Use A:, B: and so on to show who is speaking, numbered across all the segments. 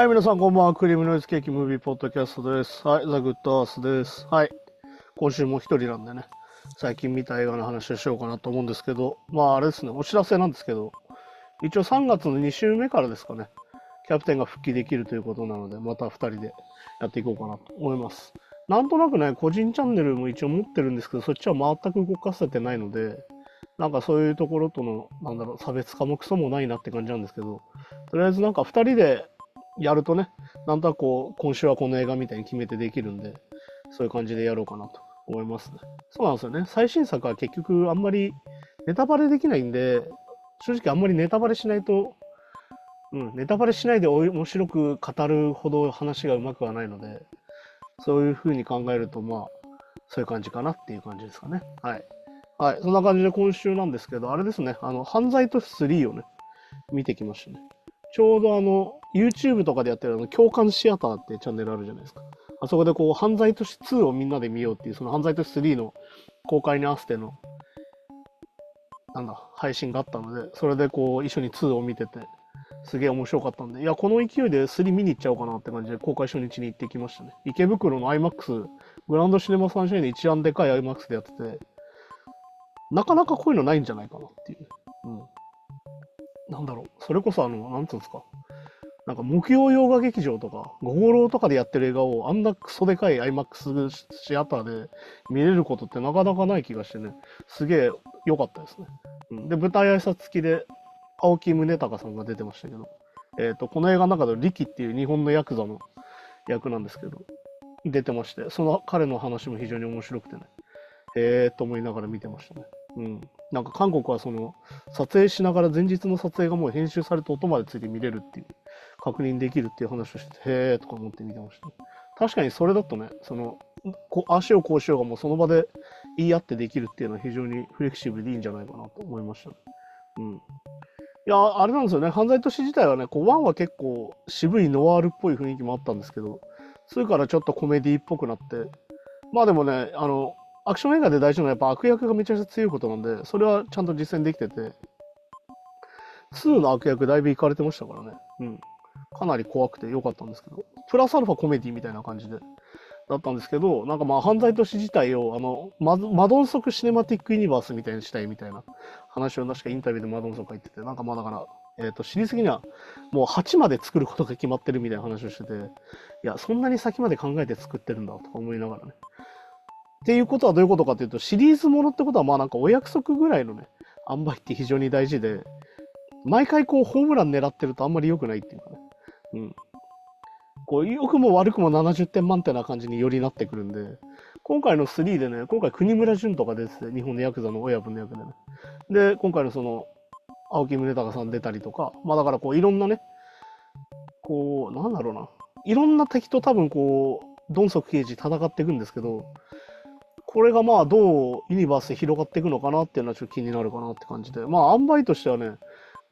A: はい、皆さんこんばんは。クリームノイズケーキムービーポッドキャストです。はい、ザ・グッドアースです。はい。今週も一人なんでね、最近見た映画の話をしようかなと思うんですけど、まああれですね、お知らせなんですけど、一応3月の2週目からですかね、キャプテンが復帰できるということなので、また2人でやっていこうかなと思います。なんとなくね、個人チャンネルも一応持ってるんですけど、そっちは全く動かせてないので、なんかそういうところとの、なんだろう、差別化もクソもないなって感じなんですけど、とりあえずなんか2人でやるとね、なんとなくこう、今週はこの映画みたいに決めてできるんで、そういう感じでやろうかなと思いますね。そうなんですよね。最新作は結局あんまりネタバレできないんで、正直あんまりネタバレしないと、うん、ネタバレしないで面白く語るほど話がうまくはないので、そういう風に考えると、まあ、そういう感じかなっていう感じですかね。はい。はい。そんな感じで今週なんですけど、あれですね、あの、犯罪都市3をね、見てきましたね。ちょうどあの、YouTube とかでやってるあの、共感シアターってチャンネルあるじゃないですか。あそこでこう、犯罪都市2をみんなで見ようっていう、その犯罪都市3の公開に合わせての、なんだ、配信があったので、それでこう、一緒に2を見てて、すげえ面白かったんで、いや、この勢いで3見に行っちゃおうかなって感じで、公開初日に行ってきましたね。池袋の IMAX、グランドシネマサンシャインで一番でかい IMAX でやってて、なかなかこういうのないんじゃないかなっていう。うん。なんだろう、それこそあの、なんつうんですか。なんか木曜洋画劇場とか、五五郎とかでやってる映画をあんなクソでかい IMAX シアターで見れることってなかなかない気がしてね、すげえ良かったですね。うん、で、舞台挨拶付きで青木宗隆さんが出てましたけど、えっ、と、この映画の中でリキっていう日本のヤクザの役なんですけど、出てまして、その彼の話も非常に面白くてね、へえーと思いながら見てましたね。うん。なんか韓国はその、撮影しながら前日の撮影がもう編集されて音までついて見れるっていう、確認できるっていう話をしてて、へえとか思って見てました、確かにそれだとね、その、こ足をこうしようがもうその場で言い合ってできるっていうのは非常にフレキシブルでいいんじゃないかなと思いましたね。うん。いや、あれなんですよね、犯罪都市自体はね、こう、1は結構渋いノワールっぽい雰囲気もあったんですけど、2からちょっとコメディっぽくなって、まあでもね、あの、アクション映画で大事なのはやっぱ悪役がめちゃくちゃ強いことなんで、それはちゃんと実践できてて、2の悪役だいぶいかれてましたからね。うん。かなり怖くて良かったんですけど、プラスアルファコメディみたいな感じで、だったんですけど、なんかまあ犯罪都市自体を、あの、ママドンソクシネマティックユニバースみたいにしたいみたいな話を確かインタビューでマドンソクが言ってて、なんかまあだから、えっ、と、知りすぎには、もう8まで作ることが決まってるみたいな話をしてて、いや、そんなに先まで考えて作ってるんだとか思いながらね。っていうことはどういうことかというと、シリーズものってことは、まあなんかお約束ぐらいのね、塩梅って非常に大事で、毎回こうホームラン狙ってるとあんまり良くないっていうかね。うん。こう、良くも悪くも70点満点な感じによりなってくるんで、今回の3でね、今回国村淳とか出てて、日本のヤクザの親分の役でね。で、今回のその、青木宗隆さん出たりとか、まあだからこういろんなね、こう、なんだろうな。いろんな敵と多分こう、ドンソク刑事戦っていくんですけど、これがまあどうユニバースで広がっていくのかなっていうのはちょっと気になるかなって感じで、まあ塩梅としてはね、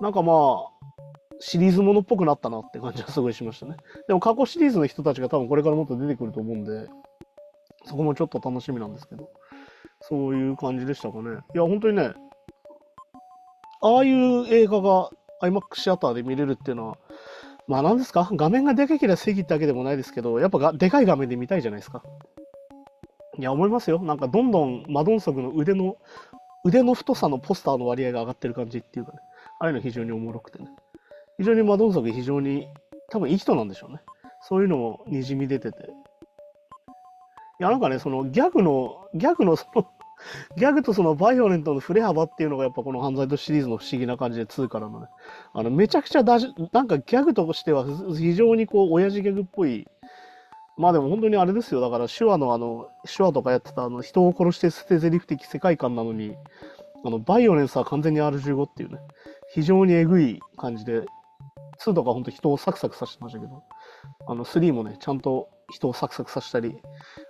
A: なんかまあ、シリーズものっぽくなったなって感じはすごいしましたね。でも過去シリーズの人たちが多分これからもっと出てくると思うんで、そこもちょっと楽しみなんですけど、そういう感じでしたかね。いや、本当にね、ああいう映画が IMAX シアターで見れるっていうのは、まあ何ですか？画面がでかければ正義ってわけでもないですけど、やっぱがでかい画面で見たいじゃないですか。いや、思いますよ。なんかどんどんマドンソクの腕の、腕の太さのポスターの割合が上がってる感じっていうかね。ああいうの非常におもろくてね。非常にマドンソク非常に、多分いい人なんでしょうね。そういうのもにじみ出てて。いや、なんかね、そのギャグの、ギャグのそのギャグとそのバイオレントの振れ幅っていうのがやっぱこの犯罪とシリーズの不思議な感じで2からのね。あの、めちゃくちゃだじ、なんかギャグとしては非常にこう、親父ギャグっぽい。まあでも本当にあれですよ。だから手話のあの、手話とかやってたあの、人を殺して捨て台詞的世界観なのに、あの、バイオレンスは完全に R15 っていうね、非常にえぐい感じで、2とか本当人をサクサクさせてましたけど、あの、3もね、ちゃんと人をサクサクさせたり、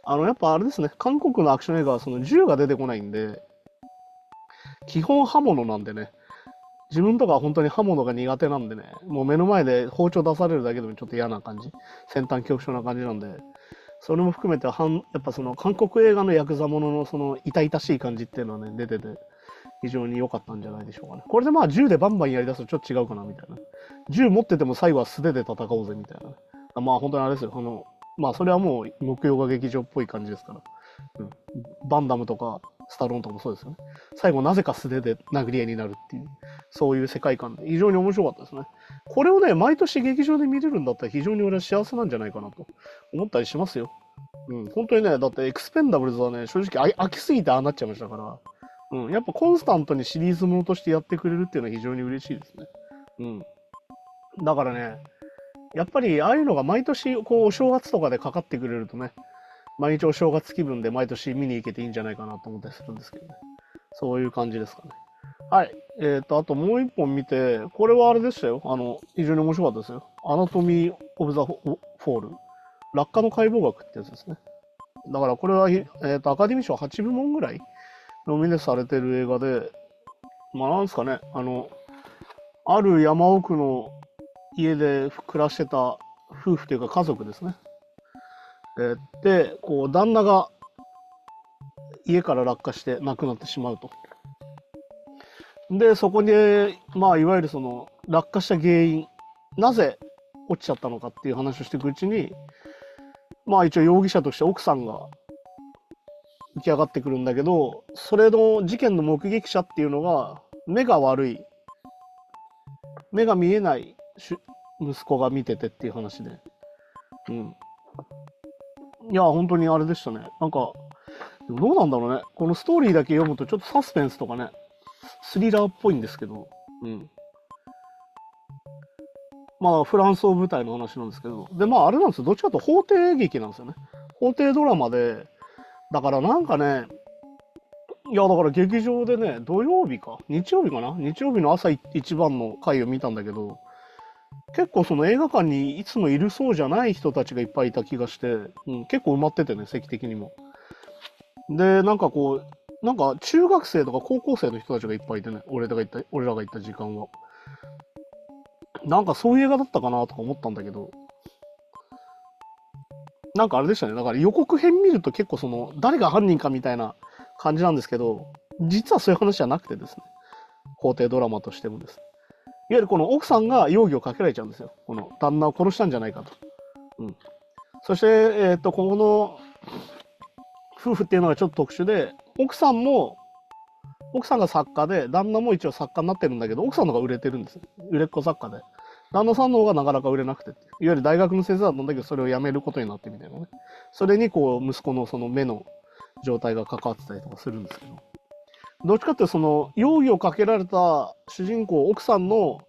A: あの、やっぱあれですね、韓国のアクション映画はその銃が出てこないんで、基本刃物なんでね、自分とか本当に刃物が苦手なんでね、もう目の前で包丁出されるだけでもちょっと嫌な感じ、先端恐怖症な感じなんで、それも含めてはん、やっぱその韓国映画のヤクザもののその痛々しい感じっていうのはね、出てて、非常に良かったんじゃないでしょうかね。これでまあ銃でバンバンやりだすとちょっと違うかなみたいな。銃持ってても最後は素手で戦おうぜみたいな。まあ本当にあれですよ。あの、まあそれはもう木曜が劇場っぽい感じですから。うん。バンダムとかスタローンとかもそうですよね。最後なぜか素手で殴り合いになるっていう、そういう世界観で非常に面白かったですね。これをね、毎年劇場で見れるんだったら非常に俺は幸せなんじゃないかなと思ったりしますよ。うん、本当にね、だってエクスペンダブルズはね、正直飽きすぎてああなっちゃいましたから、うん、やっぱコンスタントにシリーズものとしてやってくれるっていうのは非常に嬉しいですね。うん。だからね、やっぱりああいうのが毎年こうお正月とかでかかってくれるとね、毎日お正月気分で毎年見に行けていいんじゃないかなと思ったりするんですけどね。そういう感じですかね。はい。えっ、ー、と、あともう一本見て、これはあれでしたよ。あの、非常に面白かったですよ。 Anatomy of the Fall。落下の解剖学ってやつですね。だからこれは、えーと、アカデミー賞8部門ぐらいノミネートされてる映画で、まあなんですかね、あの、ある山奥の家で暮らしてた夫婦というか家族ですね。え、で、こう、旦那が家から落下して亡くなってしまうと。で、そこで、まあ、いわゆるその、落下した原因、なぜ落ちちゃったのかっていう話をしていくうちに、まあ一応容疑者として奥さんが浮き上がってくるんだけど、それの事件の目撃者っていうのが、目が悪い、目が見えない息子が見ててっていう話で。うん。いや、本当にあれでしたね。なんか、どうなんだろうね。このストーリーだけ読むとちょっとサスペンスとかね、スリラーっぽいんですけど、うん。まあ、フランスを舞台の話なんですけど、で、まあ、あれなんですよ。どっちかというと法廷劇なんですよね。法廷ドラマで、だからなんかね、いや、だから劇場でね、土曜日か、日曜日かな？日曜日の朝一番の回を見たんだけど、結構その映画館にいつもいるそうじゃない人たちがいっぱいいた気がして、うん、結構埋まっててね、席的にも。で、なんかこう、なんか中学生とか高校生の人たちがいっぱいいてね、俺らが行った、俺らが行った時間は。なんかそういう映画だったかなとか思ったんだけど、なんかあれでしたね。だから予告編見ると結構その、誰が犯人かみたいな感じなんですけど、実はそういう話じゃなくてですね、法廷ドラマとしてもです。いわゆるこの奥さんが容疑をかけられちゃうんですよ。この旦那を殺したんじゃないかと。うん。そして、えっ、と、この夫婦っていうのがちょっと特殊で、奥さんも奥さんが作家で、旦那も一応作家になってるんだけど、奥さんの方が売れてるんです。売れっ子作家で。旦那さんの方がなかなか売れなくていわゆる大学の先生だったんだけど、それを辞めることになってみたいなね。それにこう、息子のその目の状態が関わってたりとかするんですけど。どっちかっていうと、その、容疑をかけられた主人公、奥さんの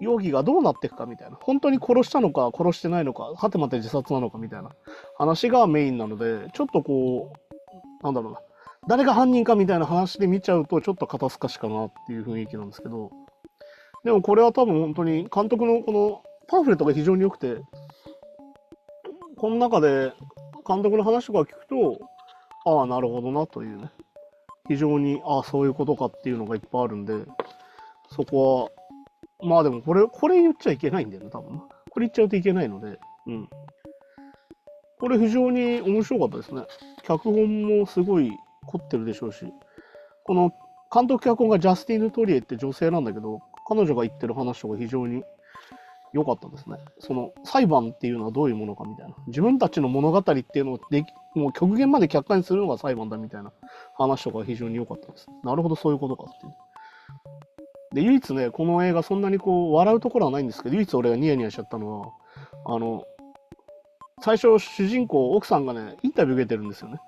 A: 容疑がどうなっていくかみたいな。本当に殺したのか、殺してないのか、はてまて自殺なのかみたいな話がメインなので、ちょっとこう、なんだろうな。誰が犯人かみたいな話で見ちゃうとちょっと肩透かしかなっていう雰囲気なんですけど、でもこれは多分本当に監督のこのパンフレットが非常に良くて、この中で監督の話とか聞くと、ああ、なるほどなというね、非常に、ああ、そういうことかっていうのがいっぱいあるんで、そこは、まあでもこれ、これ言っちゃいけないんだよね、多分。これ言っちゃうといけないので、うん。これ非常に面白かったですね。脚本もすごい凝ってるでしょうし、この監督脚本がジャスティーヌ・トリエって女性なんだけど、彼女が言ってる話とか非常に良かったですね。その裁判っていうのはどういうものかみたいな。自分たちの物語っていうのをでもう極限まで客観にするのが裁判だみたいな話とか非常に良かったです。なるほど、そういうことかっていう。で、唯一ね、この映画そんなにこう、笑うところはないんですけど、唯一俺がニヤニヤしちゃったのは、あの、最初主人公、奥さんがね、インタビュー受けてるんですよね。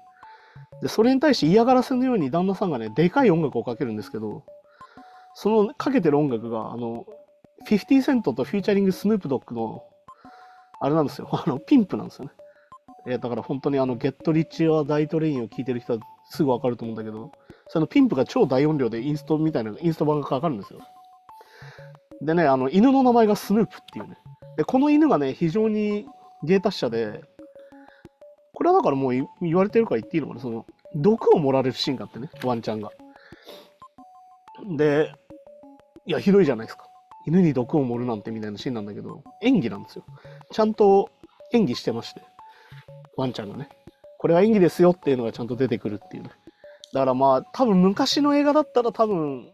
A: で、それに対して嫌がらせのように旦那さんがね、でかい音楽をかけるんですけど、そのかけてる音楽が、あの、50セントとフィーチャリングスヌープドッグの、あれなんですよ、あの、ピンプなんですよね。えだから本当にあの、ゲットリッチはダイトレインを聴いてる人はすぐわかると思うんだけど、そのピンプが超大音量でインストみたいな、インスト版がかかるんですよ。でね、あの、犬の名前がスヌープっていうね。で、この犬がね、非常に芸達者で、これはだからもう言われてるから言っていいのかな、その、毒を盛られるシーンがあってね、ワンちゃんが。で、いや、ひどいじゃないですか。犬に毒を盛るなんてみたいなシーンなんだけど、演技なんですよ。ちゃんと演技してまして、ワンちゃんがね。これは演技ですよっていうのがちゃんと出てくるっていうね。だからまあ、多分昔の映画だったら多分、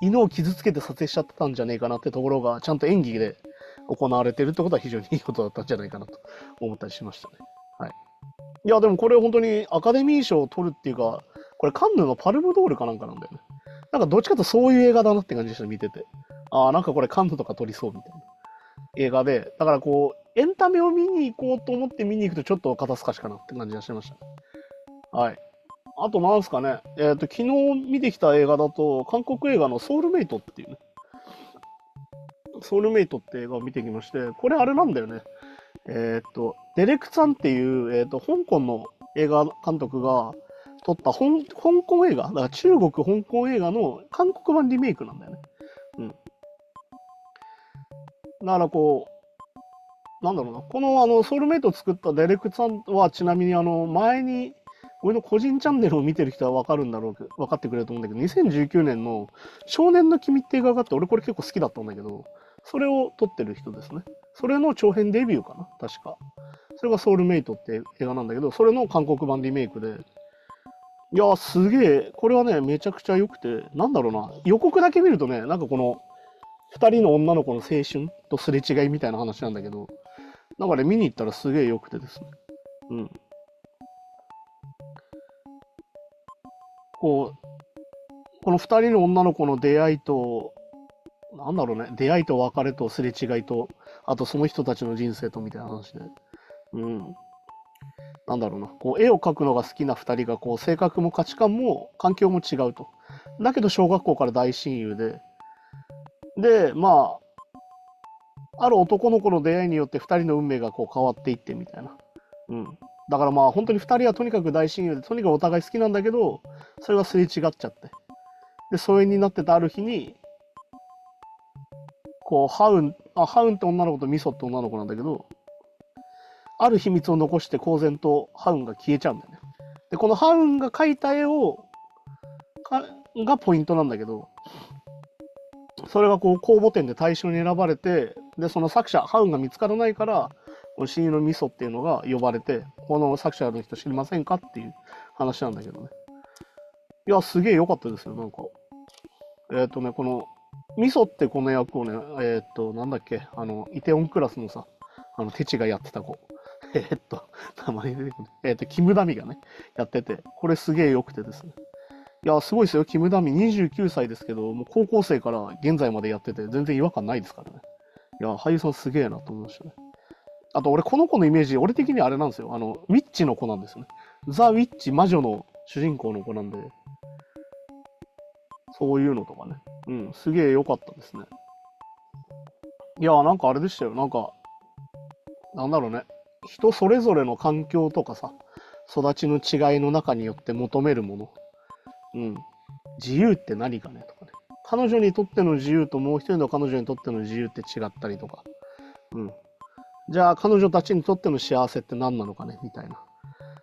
A: 犬を傷つけて撮影しちゃってたんじゃねえかなってところが、ちゃんと演技で行われてるってことは非常にいいことだったんじゃないかなと思ったりしましたね。はい。いや、でもこれ本当にアカデミー賞を取るっていうか、これカンヌのパルムドールかなんかなんだよね。なんかどっちかとそういう映画だなって感じでした、見てて。ああ、なんかこれカンヌとか撮りそうみたいな映画で、だからこう、エンタメを見に行こうと思って見に行くとちょっと肩透かしかなって感じがしました。はい。あとなんすかね、えっ、ー、と、昨日見てきた映画だと、韓国映画のソウルメイトっていうね、ソウルメイトって映画を見てきまして、これあれなんだよね。えっ、ー、と、デレクさんっていう、えっ、ー、と、香港の映画監督が撮った香港映画、だから中国、香港映画の韓国版リメイクなんだよね。うん。だからこう、なんだろうな、このあのソウルメイト作ったデレクさんはちなみにあの前に俺の個人チャンネルを見てる人はわかるんだろう、分かってくれると思うんだけど、2019年の少年の君って映画があって、俺これ結構好きだったんだけど、それを撮ってる人ですね。それの長編デビューかな確か。それがソウルメイトって映画なんだけど、それの韓国版リメイクで、いやすげえ、これはね、めちゃくちゃ良くて、なんだろうな、予告だけ見るとね、なんかこの、2人の女の子の青春とすれ違いみたいな話なんだけど、なんかね、見に行ったらすげえ良くてですね。うん。こう、この2人の女の子の出会いと、なんだろうね、出会いと別れとすれ違いと、あとその人たちの人生とみたいな話で。うん。なんだろうな、こう絵を描くのが好きな2人がこう性格も価値観も環境も違うと。だけど小学校から大親友で、で、まあ、ある男の子の出会いによって2人の運命がこう変わっていってみたいな。うん。だからまあ本当に2人はとにかく大親友で、とにかくお互い好きなんだけど、それがすれ違っちゃって。で、疎遠になってたある日に、こう、ハウン、あ、ハウンって女の子とミソって女の子なんだけど、ある秘密を残して公然とハウンが消えちゃうんだよね。で、このハウンが描いた絵を、がポイントなんだけど、それがこう公募展で対象に選ばれて、で、その作者、ハウンが見つからないから、この親友のミソっていうのが呼ばれて、この作者の人知りませんかっていう話なんだけどね。いや、すげえ良かったですよ、なんか。えっ、ー、とね、この、ミソってこの役をね、えっ、ー、と、なんだっけ、あの、イテオンクラスのさ、あの、テチがやってた子。えっと、名前出てくる。えっと、キムダミがね、やってて、これすげえ良くてですね。いや、すごいですよ。キムダミ29歳ですけど、もう高校生から現在までやってて、全然違和感ないですからね。いや、俳優さんすげえなと思いましたね。あと、俺、この子のイメージ、俺的にあれなんですよ。あの、ウィッチの子なんですよね。ザ・ウィッチ、魔女の主人公の子なんで、そういうのとかね。うん、すげえ良かったですね。いや、なんかあれでしたよ。なんか、なんだろうね。人それぞれの環境とかさ、育ちの違いの中によって求めるもの。うん。自由って何かねとかね。彼女にとっての自由ともう一人の彼女にとっての自由って違ったりとか。うん。じゃあ彼女たちにとっての幸せって何なのかねみたいな。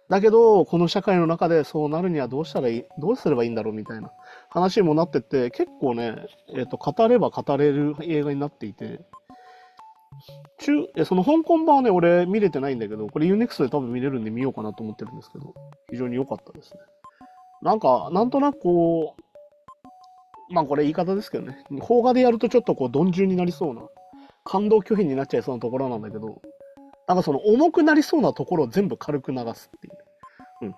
A: だけど、この社会の中でそうなるにはどうしたらいい、どうすればいいんだろうみたいな話にもなってて、結構ね、えっ、ー、と、語れば語れる映画になっていて、中、え、その香港版はね、俺見れてないんだけど、これ UNEXT で多分見れるんで見ようかなと思ってるんですけど、非常に良かったですね。なんか、なんとなくこう、まあこれ言い方ですけどね、邦画でやるとちょっとこう、鈍重になりそうな、感動拒否になっちゃいそうなところなんだけど、なんかその重くなりそうなところを全部軽く流すっていう。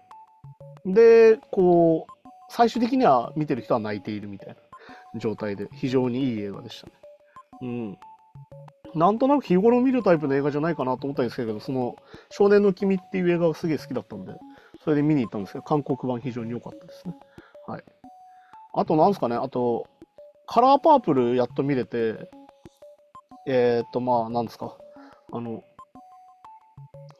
A: うん。で、こう、最終的には見てる人は泣いているみたいな状態で、非常にいい映画でしたね。うん。なんとなく日頃見るタイプの映画じゃないかなと思ったんですけど、その、少年の君っていう映画がすげえ好きだったんで、それで見に行ったんですけど、韓国版非常に良かったですね。はい。あと、なんですかね、あと、カラーパープルやっと見れて、えー、っと、まあ、なんですか、あの、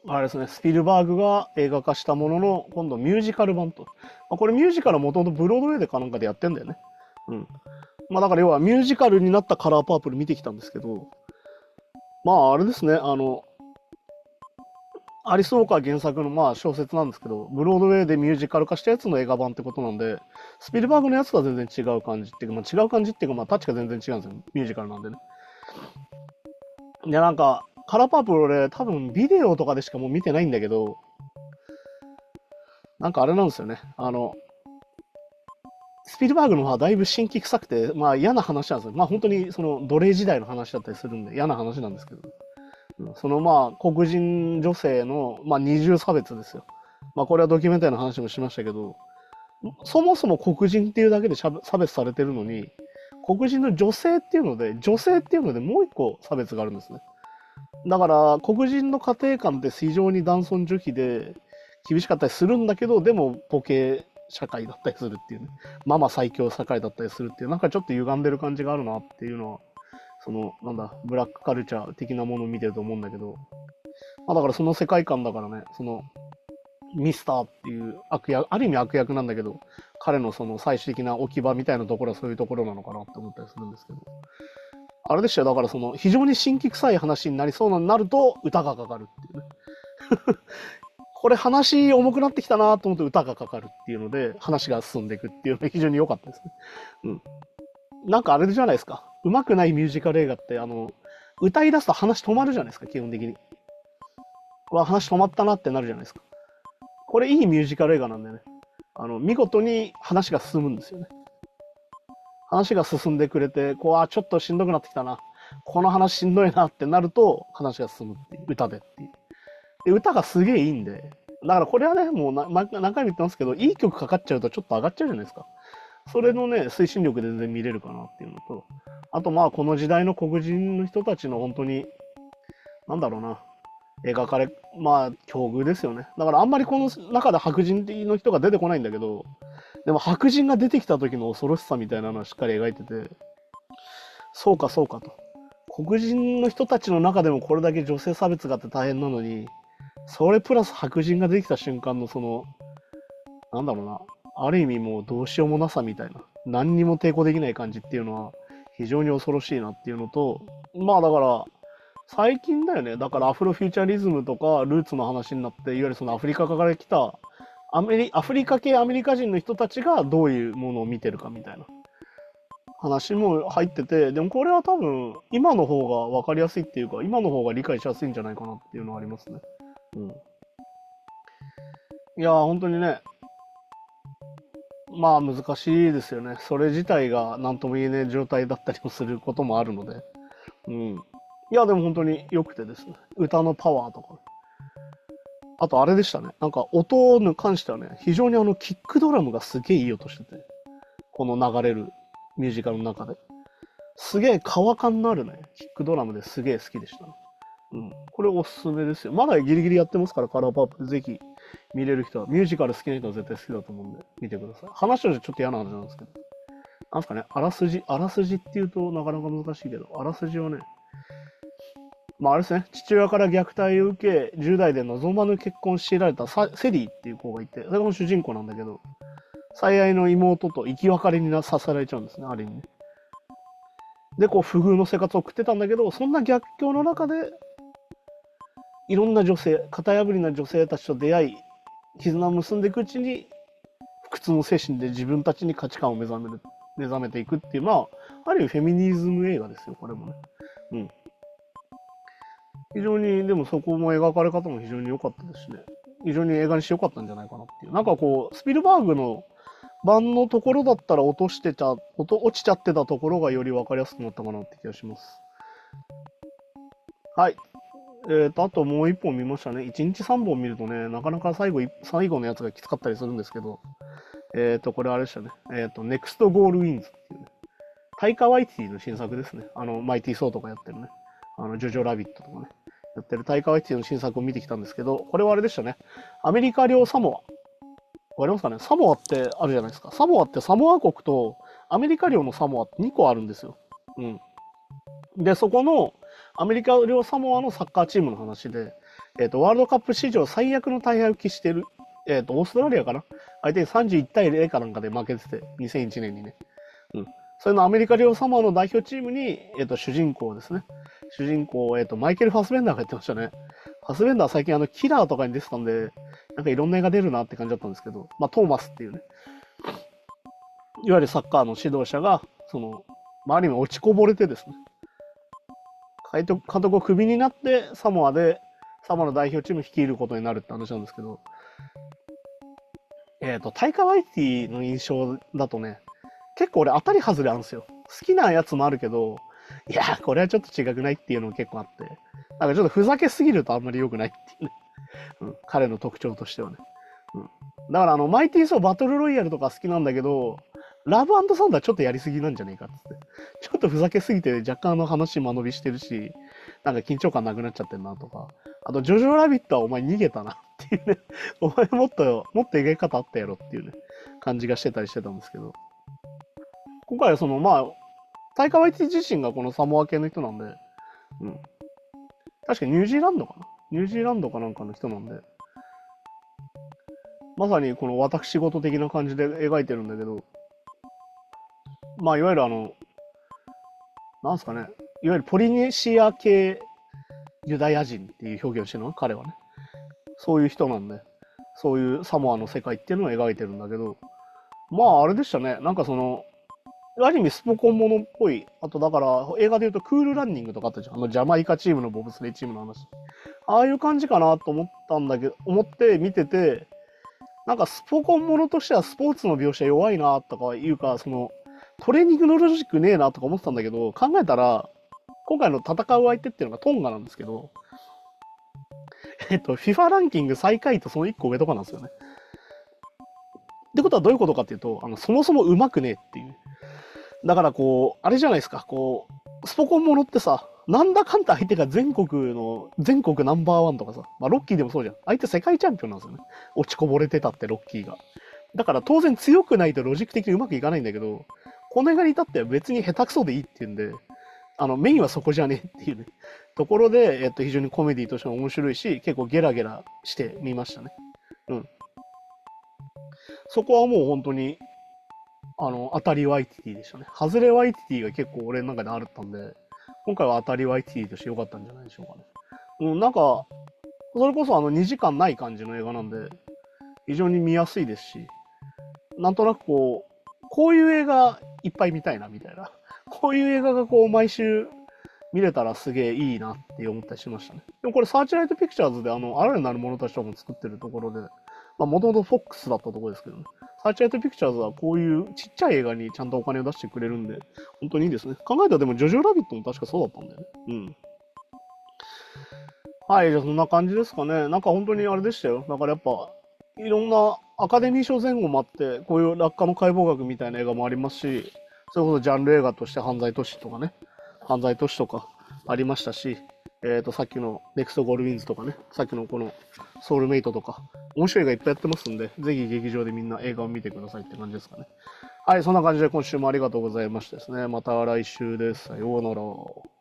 A: あれですね、スピルバーグが映画化したものの、今度ミュージカル版と。まあ、これミュージカルはもともとブロードウェイでかなんかでやってんだよね。うん。まあだから要はミュージカルになったカラーパープル見てきたんですけど、まあ、あれですね、あの、アリス・ウォーカー原作のまあ小説なんですけど、ブロードウェイでミュージカル化したやつの映画版ってことなんで、スピルバーグのやつとは全然違う感じっていうか、まあ、違う感じっていうか、まあ、タッチが全然違うんですよ。ミュージカルなんでね。いや、なんか、カラーパープル俺、多分ビデオとかでしかもう見てないんだけど、なんかあれなんですよね。あの、スピルバーグの方はだいぶ新規臭くて、まあ嫌な話なんですよ。まあ本当にその奴隷時代の話だったりするんで嫌な話なんですけど。そのまあ黒人女性の、まあ、二重差別ですよ。まあこれはドキュメンタリーの話もしましたけど、そもそも黒人っていうだけで差別されてるのに、黒人の女性っていうので、女性っていうのでもう一個差別があるんですね。だから黒人の家庭観って非常に男尊女卑で厳しかったりするんだけど、でもポケ社会だったりするっていうね、ママ最強社会だったりするっていう、なんかちょっと歪んでる感じがあるなっていうのは、その、なんだ、ブラックカルチャー的なものを見てると思うんだけど、まあだからその世界観だからね、その、ミスターっていう悪役、ある意味悪役なんだけど、彼のその最終的な置き場みたいなところはそういうところなのかなって思ったりするんですけど。あれでしたよ、だからその非常に新規臭い話になりそうなになると歌がかかるっていうね。これ話重くなってきたなと思って歌がかかるっていうので話が進んでいくっていうのが非常に良かったですね。うん。なんかあれじゃないですか？上手くないミュージカル映画って、あの、歌い出すと話止まるじゃないですか、基本的に。わ、話止まったなってなるじゃないですか。これいいミュージカル映画なんでね。あの、見事に話が進むんですよね。話が進んでくれて、こう、あ、ちょっとしんどくなってきたな。この話しんどいなってなると、話が進むっていう、歌でっていう。で、歌がすげえいいんで、だからこれはね、もう何回も言ってますけど、いい曲かかっちゃうとちょっと上がっちゃうじゃないですか。それのね、推進力で全然見れるかなっていうのと、あとまあこの時代の黒人の人たちの本当に、なんだろうな、描かれ、まあ境遇ですよね。だからあんまりこの中で白人の人が出てこないんだけど、でも白人が出てきた時の恐ろしさみたいなのはしっかり描いてて、そうかそうかと。黒人の人たちの中でもこれだけ女性差別があって大変なのに、それプラス白人ができた瞬間のその、なんだろうな、ある意味もうどうしようもなさみたいな、何にも抵抗できない感じっていうのは非常に恐ろしいなっていうのと、まあだから、最近だよね。だからアフロフューチャリズムとかルーツの話になって、いわゆるそのアフリカから来たアメリアフリカ系アメリカ人の人たちがどういうものを見てるかみたいな話も入ってて、でもこれは多分今の方が分かりやすいっていうか、今の方が理解しやすいんじゃないかなっていうのはありますね。いや本当にね、まあ難しいですよね。それ自体が何とも言えない状態だったりもすることもあるので。うん。いや、でも本当に良くてですね。歌のパワーとか。あとあれでしたね。なんか音に関してはね、非常にあのキックドラムがすげえいい音してて。この流れるミュージカルの中で。すげえ川感のあるね、キックドラムですげえ好きでした、うん。これおすすめですよ。まだギリギリやってますから、カラーパープルぜひ見れる人は、ミュージカル好きな人は絶対好きだと思うんで、見てください。話としてちょっと嫌な話なんですけど。なんすかね、あらすじ、あらすじっていうとなかなか難しいけど、あらすじはね、まああれですね、父親から虐待を受け、10代で望まぬ結婚を強いられたセリーっていう子がいて、それが主人公なんだけど、最愛の妹と生き別れになさせられちゃうんですね、ある意味ね。で、こう、不遇の生活を送ってたんだけど、そんな逆境の中で、いろんな女性、型破りな女性たちと出会い、絆を結んでいくうちに、不屈の精神で自分たちに価値観を目覚める、目覚めていくっていう、まあ、ある意味フェミニズム映画ですよ、これもね。うん。非常に、でもそこも描かれ方も非常に良かったですしね。非常に映画にして良かったんじゃないかなっていう。なんかこう、スピルバーグの版のところだったら落としてちゃ、落落ちちゃってたところがより分かりやすくなったかなって気がします。はい。えっ、ー、と、あともう一本見ましたね。1日3本見るとね、なかなか最後、最後のやつがきつかったりするんですけど、えっ、ー、と、これあれでしたね。えっ、ー、と、ネクストゴールウィンズっていうね。タイカ・ワイティティの新作ですね。あの、マイティー・ソーとかやってるね。あの、ジョジョ・ラビットとかね。やってるタイカ・ワイティの新作を見てきたんですけど、これはあれでしたね。アメリカ領サモア。わかりますかね？サモアってあるじゃないですか。サモアってサモア国とアメリカ領のサモアって2個あるんですよ。うん。で、そこのアメリカ領サモアのサッカーチームの話で、えっ、ー、と、ワールドカップ史上最悪の大敗を喫している、えっ、ー、と、オーストラリアかな？相手に31対0かなんかで負けてて、2001年にね。うん。それのアメリカ領サモアの代表チームに、えっ、ー、と、主人公ですね。主人公、えっ、と、マイケル・ファスベンダーがやってましたね。ファスベンダー最近あの、キラーとかに出てたんで、なんかいろんな映画出るなって感じだったんですけど、まあ、トーマスっていうね、いわゆるサッカーの指導者が、その、まあ、ある意味落ちこぼれてですね、監督をクビになってサモアでサモアの代表チーム率いることになるって話なんですけど、えっ、ー、と、タイカ・ワイティの印象だとね、結構俺当たり外れあるんですよ。好きなやつもあるけど、いや、これはちょっと違くないっていうのも結構あって、なんかちょっとふざけすぎるとあんまり良くないっていうね。うん、彼の特徴としてはね。うん。だからあの、マイティーソーバトルロイヤルとか好きなんだけど、ラブサンダーちょっとやりすぎなんじゃねえかっつって。ちょっとふざけすぎて若干あの話間延びしてるし、なんか緊張感なくなっちゃってんなとか。あと、ジョジョラビットはお前逃げたなっていうね。お前もっと、もっと描き方あったやろっていうね、感じがしてたりしてたんですけど。今回はその、まあ、タイカワイティ自身がこのサモア系の人なんで、うん。確かニュージーランドかな？ニュージーランドかなんかの人なんで、まさにこの私事的な感じで描いてるんだけど、まあ、いわゆるあの、なんすかね、いわゆるポリネシア系ユダヤ人っていう表現をしてるの？彼はね。そういう人なんで、そういうサモアの世界っていうのを描いてるんだけど、まあ、あれでしたね、なんかその、ある意味スポコンものっぽい、あとだから映画で言うとクールランニングとかあったじゃん。あのジャマイカチームのボブスレーチームの話。ああいう感じかなと思ったんだけど、思って見てて、なんかスポコンものとしてはスポーツの描写弱いなとかいうか、そのトレーニングのロジックねえなとか思ってたんだけど、考えたら、今回の戦う相手っていうのがトンガなんですけど、えっと、FIFA ランキング最下位とその1個上とかなんですよね。ってことはどういうことかっていうと、あのそもそもうまくねえっていう。だからこう、あれじゃないですか、こう、スポコンものってさ、なんだかんだ相手が全国の、全国ナンバーワンとかさ、まあロッキーでもそうじゃん。相手世界チャンピオンなんですよね。落ちこぼれてたってロッキーが。だから当然強くないとロジック的にうまくいかないんだけど、この映画に至っては別に下手くそでいいっていうんで、あの、メインはそこじゃねえっていうね、ところで、えっと、非常にコメディとしても面白いし、結構ゲラゲラしてみましたね。うん。そこはもう本当に、あの、当たりワイティティでしたね。外れワイティティが結構俺の中であったんで、今回は当たりワイティティとして良かったんじゃないでしょうかね。うん、なんか、それこそあの2時間ない感じの映画なんで、非常に見やすいですし、なんとなくこう、こういう映画いっぱい見たいなみたいな。こういう映画がこう毎週見れたらすげえいいなって思ったりしましたね。でもこれサーチライトピクチャーズであの、あらゆるなる者たちとかも作ってるところで、まあもともとフォックスだったところですけどね。サーチライトピクチャーズはこういうちっちゃい映画にちゃんとお金を出してくれるんで、本当にいいですね。考えたらでもジョジョラビットも確かそうだったんだよね。うん。はい、じゃあそんな感じですかね。なんか本当にあれでしたよ。だからやっぱ、いろんなアカデミー賞前後もあって、こういう落下の解剖学みたいな映画もありますし、それこそジャンル映画として犯罪都市とかね、犯罪都市とかありましたし、えっ、ー、と、さっきのネクストゴールウィンズとかね、さっきのこのソウルメイトとか、面白い映画いっぱいやってますんで、ぜひ劇場でみんな映画を見てくださいって感じですかね。はい、そんな感じで今週もありがとうございましたですね。また来週です。さようなら。